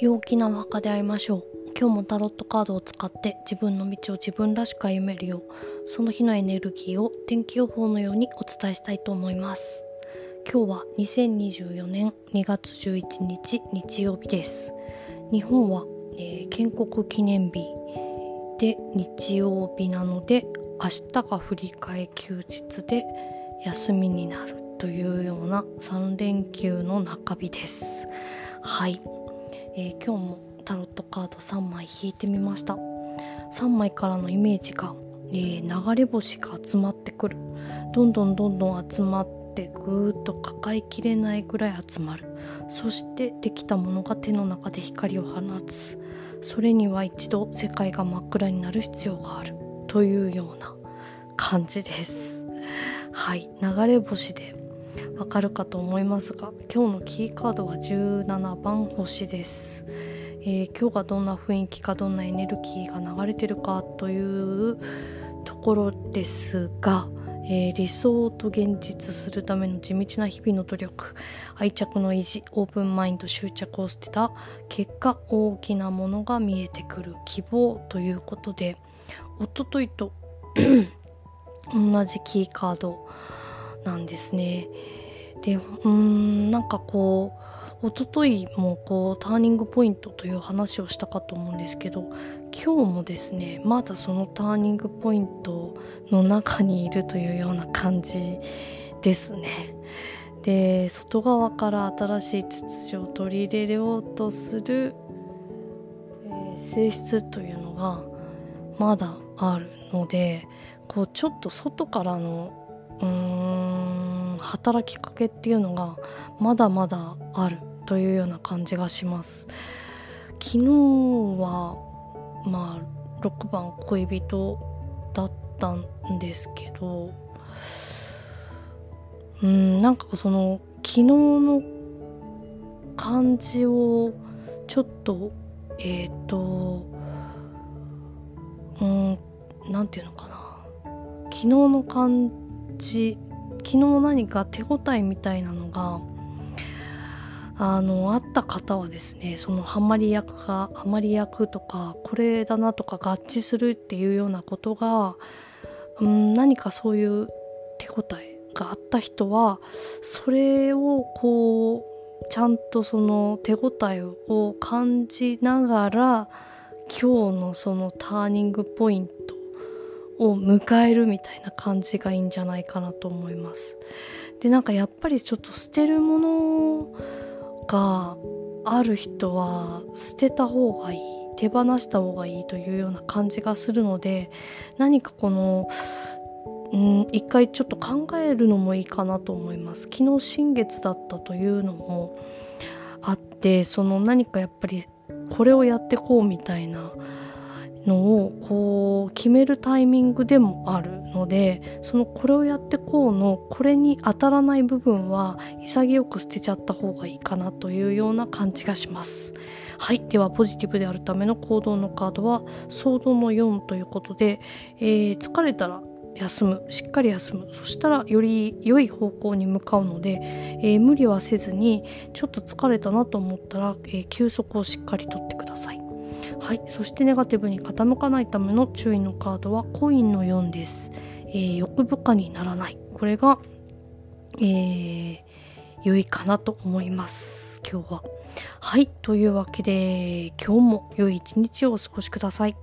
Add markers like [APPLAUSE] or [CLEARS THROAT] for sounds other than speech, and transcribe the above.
陽気なお墓で会いましょう。今日もタロットカードを使って自分の道を自分らしく歩めるようその日のエネルギーを天気予報のようにお伝えしたいと思います。今日は2024年2月11日日曜日です。日本は、えー、建国記念日で日曜日なので明日が振り替え休日で休みになるというような3連休の中日です。はい。えー、今日もタロットカード3枚引いてみました。3枚からのイメージが、えー、流れ星が集まってくる。どんどんどんどん集まってぐーっと抱えきれないぐらい集まる。そしてできたものが手の中で光を放つ。それには一度世界が真っ暗になる必要がある。というような感じです。はい。流れ星でわかるかと思いますが今日のキーカードは17番星です、えー、今日がどんな雰囲気かどんなエネルギーが流れてるかというところですが、えー、理想と現実するための地道な日々の努力愛着の維持オープンマインド執着を捨てた結果大きなものが見えてくる希望ということでおとといと [CLEARS THROAT] 同じキーカード。なんですね。でうんなんかこう一昨日もこうターニングポイントという話をしたかと思うんですけど今日もですねまだそのターニングポイントの中にいるというような感じですね。で外側から新しい秩序を取り入れようとする、えー、性質というのがまだあるのでこうちょっと外からのうーん働きかけっていうのがまだまだあるというような感じがします。昨日はまあ6番恋人だったんですけどうんなんかその昨日の感じをちょっとえっ、ー、とうんなんていうのかな。昨日の感じ昨日何か手応えみたいなのがあのあった方はですねそのハマり役がハマり役とかこれだなとか合致するっていうようなことが、うん、何かそういう手応えがあった人はそれをこうちゃんとその手応えを感じながら今日のそのターニングポインを迎えるみたいな感じがいいんじゃないかなと思います。でなんかやっぱりちょっと捨てるものがある人は捨てた方がいい手放した方がいいというような感じがするので何かこのうん一回ちょっと考えるのもいいかなと思います昨日新月だったというのもあってその何かやっぱりこれをやってこうみたいなのをこう決めるタイミングでもあるのでそのこれをやってこうのこれに当たらない部分は潔く捨てちゃった方がいいかなというような感じがします。はいではポジティブであるための行動のカードはソードの4ということで、えー、疲れたら休むしっかり休むそしたらより良い方向に向かうので、えー、無理はせずにちょっと疲れたなと思ったら、えー、休息をしっかりとってください。はい。そしてネガティブに傾かないための注意のカードはコインの4です、えー、欲深にならない。これが、えー、良いかなと思います。今日は。はい。というわけで今日も良い一日をお過ごしください。